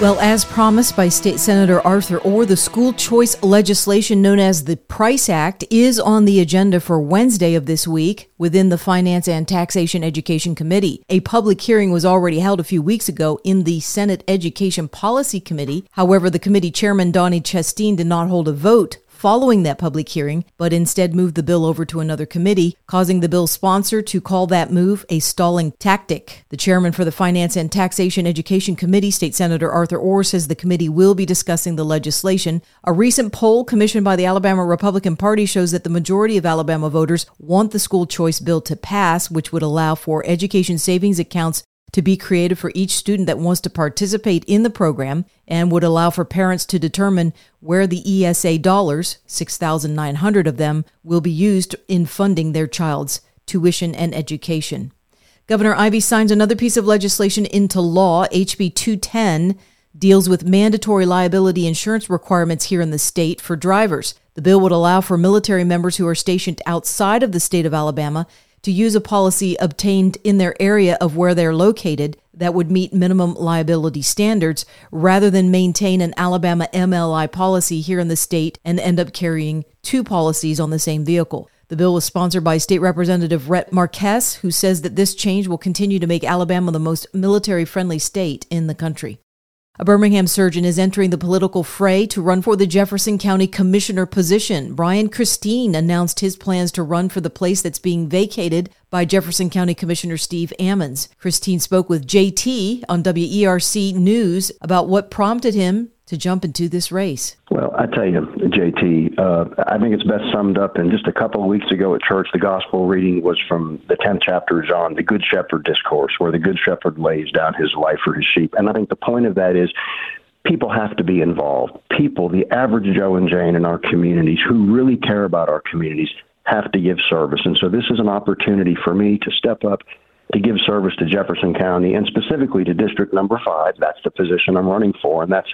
Well, as promised by State Senator Arthur Orr, the school choice legislation known as the Price Act is on the agenda for Wednesday of this week within the Finance and Taxation Education Committee. A public hearing was already held a few weeks ago in the Senate Education Policy Committee. However, the committee chairman, Donnie Chesteen, did not hold a vote following that public hearing, but instead moved the bill over to another committee, causing the bill's sponsor to call that move a stalling tactic. The chairman for the Finance and Taxation Education Committee, State Senator Arthur Orr, says the committee will be discussing the legislation. A recent poll commissioned by the Alabama Republican Party shows that the majority of Alabama voters want the school choice bill to pass, which would allow for education savings accounts to be created for each student that wants to participate in the program and would allow for parents to determine where the ESA dollars, 6,900 of them, will be used in funding their child's tuition and education. Governor Ivey signs another piece of legislation into law. HB 210 deals with mandatory liability insurance requirements here in the state for drivers. The bill would allow for military members who are stationed outside of the state of Alabama to use a policy obtained in their area of where they're located that would meet minimum liability standards rather than maintain an Alabama MLI policy here in the state and end up carrying two policies on the same vehicle. The bill was sponsored by State Representative Rhett Marques, who says that this change will continue to make Alabama the most military friendly state in the country. A Birmingham surgeon is entering the political fray to run for the Jefferson County Commissioner position. Brian Christine announced his plans to run for the place that's being vacated by Jefferson County Commissioner Steve Ammons. Christine spoke with JT on WERC News about what prompted him to jump into this race? Well, I tell you, JT, uh, I think it's best summed up in just a couple of weeks ago at church. The gospel reading was from the 10th chapter of John, the Good Shepherd discourse, where the Good Shepherd lays down his life for his sheep. And I think the point of that is people have to be involved. People, the average Joe and Jane in our communities who really care about our communities, have to give service. And so this is an opportunity for me to step up to give service to Jefferson County and specifically to District Number Five. That's the position I'm running for, and that's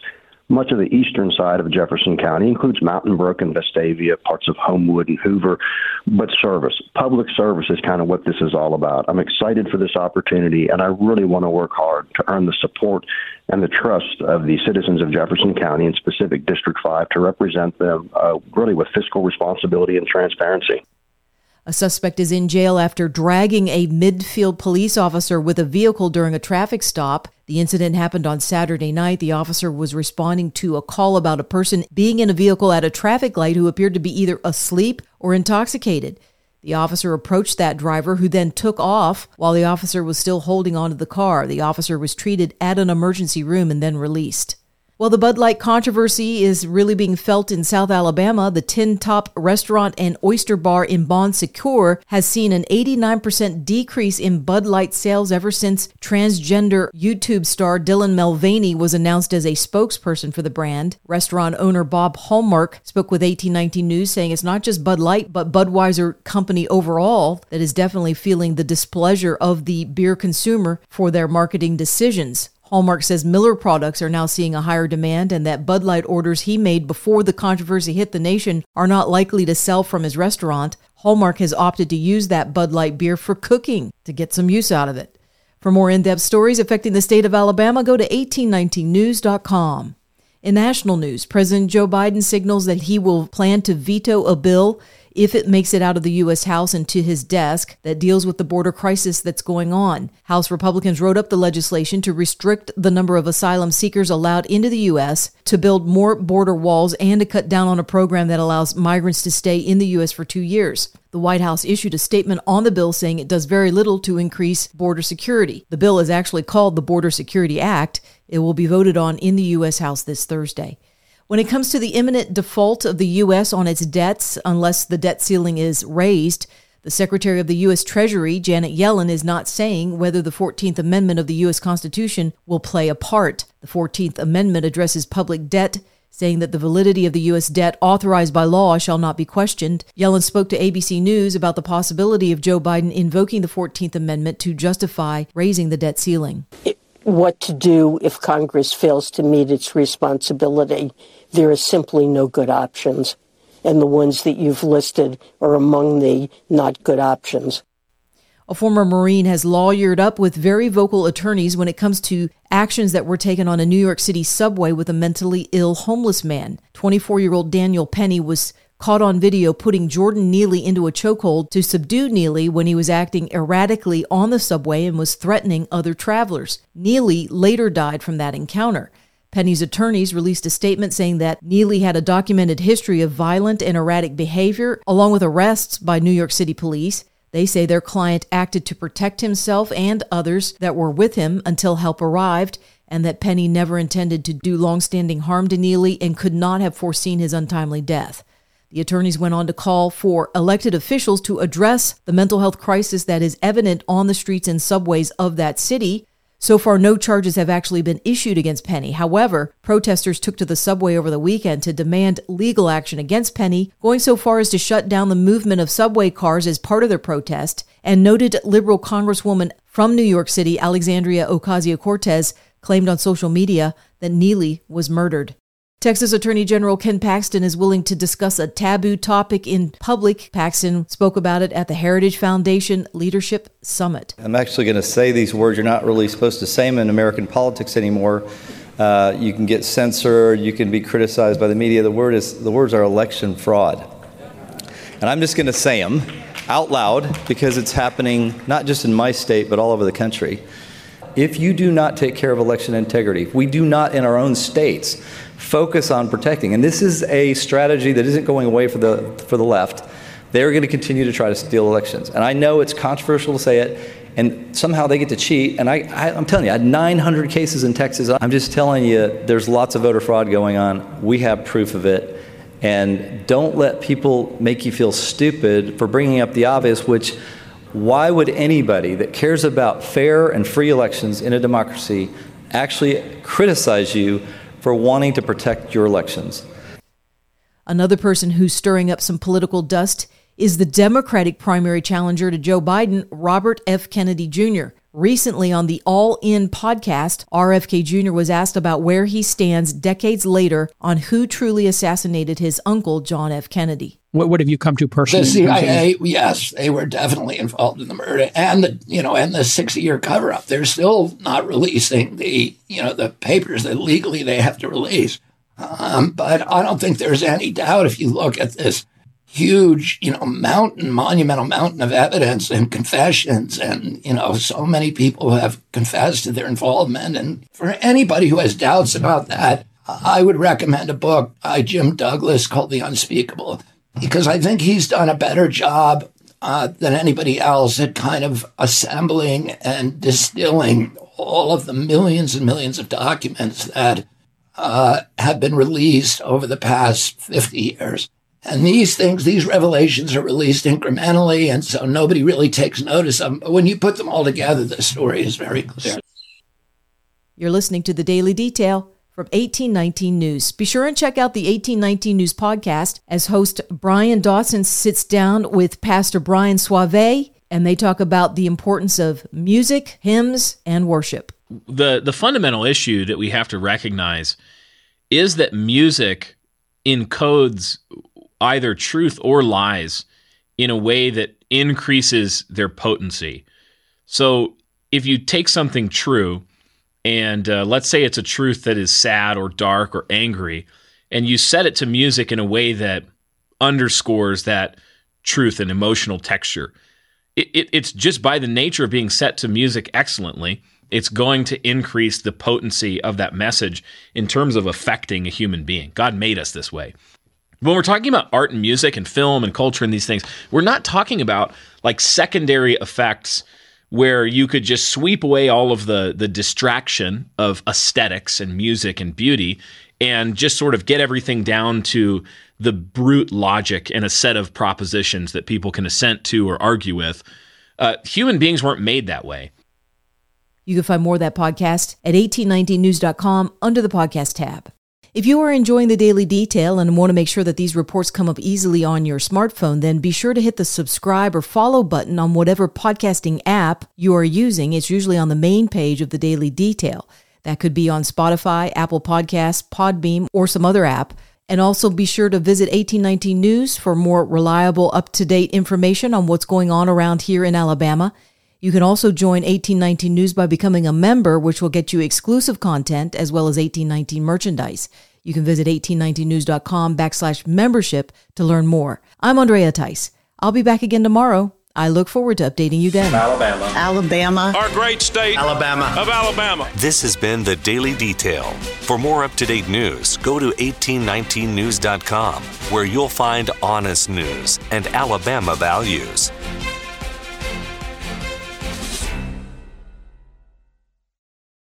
much of the eastern side of Jefferson County includes Mountain Brook and Vestavia, parts of Homewood and Hoover, but service, public service is kind of what this is all about. I'm excited for this opportunity, and I really want to work hard to earn the support and the trust of the citizens of Jefferson County, and specific District 5, to represent them uh, really with fiscal responsibility and transparency. A suspect is in jail after dragging a midfield police officer with a vehicle during a traffic stop. The incident happened on Saturday night. The officer was responding to a call about a person being in a vehicle at a traffic light who appeared to be either asleep or intoxicated. The officer approached that driver, who then took off while the officer was still holding onto the car. The officer was treated at an emergency room and then released. Well, the Bud Light controversy is really being felt in South Alabama. The Tin Top restaurant and oyster bar in Bon Secour has seen an 89% decrease in Bud Light sales ever since transgender YouTube star Dylan Mulvaney was announced as a spokesperson for the brand. Restaurant owner Bob Hallmark spoke with 1819 News saying it's not just Bud Light, but Budweiser company overall that is definitely feeling the displeasure of the beer consumer for their marketing decisions. Hallmark says Miller products are now seeing a higher demand and that Bud Light orders he made before the controversy hit the nation are not likely to sell from his restaurant. Hallmark has opted to use that Bud Light beer for cooking to get some use out of it. For more in depth stories affecting the state of Alabama, go to 1819news.com. In national news, President Joe Biden signals that he will plan to veto a bill if it makes it out of the U.S. House and to his desk that deals with the border crisis that's going on. House Republicans wrote up the legislation to restrict the number of asylum seekers allowed into the U.S., to build more border walls, and to cut down on a program that allows migrants to stay in the U.S. for two years. The White House issued a statement on the bill saying it does very little to increase border security. The bill is actually called the Border Security Act. It will be voted on in the U.S. House this Thursday. When it comes to the imminent default of the U.S. on its debts, unless the debt ceiling is raised, the Secretary of the U.S. Treasury, Janet Yellen, is not saying whether the 14th Amendment of the U.S. Constitution will play a part. The 14th Amendment addresses public debt, saying that the validity of the U.S. debt authorized by law shall not be questioned. Yellen spoke to ABC News about the possibility of Joe Biden invoking the 14th Amendment to justify raising the debt ceiling. It what to do if Congress fails to meet its responsibility. There are simply no good options. And the ones that you've listed are among the not good options. A former Marine has lawyered up with very vocal attorneys when it comes to actions that were taken on a New York City subway with a mentally ill homeless man. 24 year old Daniel Penny was caught on video putting Jordan Neely into a chokehold to subdue Neely when he was acting erratically on the subway and was threatening other travelers. Neely later died from that encounter. Penny's attorneys released a statement saying that Neely had a documented history of violent and erratic behavior, along with arrests by New York City police. They say their client acted to protect himself and others that were with him until help arrived, and that Penny never intended to do long-standing harm to Neely and could not have foreseen his untimely death. The attorneys went on to call for elected officials to address the mental health crisis that is evident on the streets and subways of that city. So far, no charges have actually been issued against Penny. However, protesters took to the subway over the weekend to demand legal action against Penny, going so far as to shut down the movement of subway cars as part of their protest. And noted liberal Congresswoman from New York City, Alexandria Ocasio Cortez, claimed on social media that Neely was murdered. Texas Attorney General Ken Paxton is willing to discuss a taboo topic in public. Paxton spoke about it at the Heritage Foundation Leadership Summit. I'm actually going to say these words. You're not really supposed to say them in American politics anymore. Uh, you can get censored. You can be criticized by the media. The word is the words are election fraud, and I'm just going to say them out loud because it's happening not just in my state but all over the country. If you do not take care of election integrity, if we do not in our own states focus on protecting. And this is a strategy that isn't going away for the, for the left. They're going to continue to try to steal elections. And I know it's controversial to say it, and somehow they get to cheat. And I, I, am telling you, I had 900 cases in Texas. I'm just telling you, there's lots of voter fraud going on. We have proof of it. And don't let people make you feel stupid for bringing up the obvious, which why would anybody that cares about fair and free elections in a democracy actually criticize you for wanting to protect your elections. Another person who's stirring up some political dust is the Democratic primary challenger to Joe Biden, Robert F. Kennedy Jr. Recently on the All In podcast, RFK Jr. was asked about where he stands decades later on who truly assassinated his uncle, John F. Kennedy. What, what have you come to personally? The CIA, yes, they were definitely involved in the murder and the you know and the sixty year cover up. They're still not releasing the you know the papers that legally they have to release. Um, but I don't think there's any doubt if you look at this huge, you know, mountain, monumental mountain of evidence and confessions. And, you know, so many people have confessed to their involvement. And for anybody who has doubts about that, I would recommend a book by Jim Douglass called The Unspeakable because I think he's done a better job uh, than anybody else at kind of assembling and distilling all of the millions and millions of documents that uh, have been released over the past 50 years. And these things, these revelations are released incrementally, and so nobody really takes notice of them. But when you put them all together, the story is very clear. You're listening to the Daily Detail from 1819 News. Be sure and check out the 1819 News podcast as host Brian Dawson sits down with Pastor Brian Sauvé and they talk about the importance of music, hymns, and worship. The the fundamental issue that we have to recognize is that music encodes either truth or lies in a way that increases their potency. So if you take something true and uh, let's say it's a truth that is sad or dark or angry, and you set it to music in a way that underscores that truth and emotional texture. It, it, it's just by the nature of being set to music excellently, it's going to increase the potency of that message in terms of affecting a human being. God made us this way. When we're talking about art and music and film and culture and these things, we're not talking about like secondary effects where you could just sweep away all of the the distraction of aesthetics and music and beauty and just sort of get everything down to the brute logic and a set of propositions that people can assent to or argue with. Uh, human beings weren't made that way. You can find more of that podcast at 1819news.com under the podcast tab. If you are enjoying the daily detail and want to make sure that these reports come up easily on your smartphone, then be sure to hit the subscribe or follow button on whatever podcasting app you are using. It's usually on the main page of the daily detail. That could be on Spotify, Apple Podcasts, Podbean, or some other app. And also be sure to visit 1819 News for more reliable, up to date information on what's going on around here in Alabama. You can also join 1819 News by becoming a member, which will get you exclusive content as well as 1819 merchandise. You can visit 1819news.com backslash membership to learn more. I'm Andrea Tice. I'll be back again tomorrow. I look forward to updating you then. Alabama. Alabama. Our great state. Alabama. Of Alabama. This has been the Daily Detail. For more up to date news, go to 1819news.com, where you'll find honest news and Alabama values.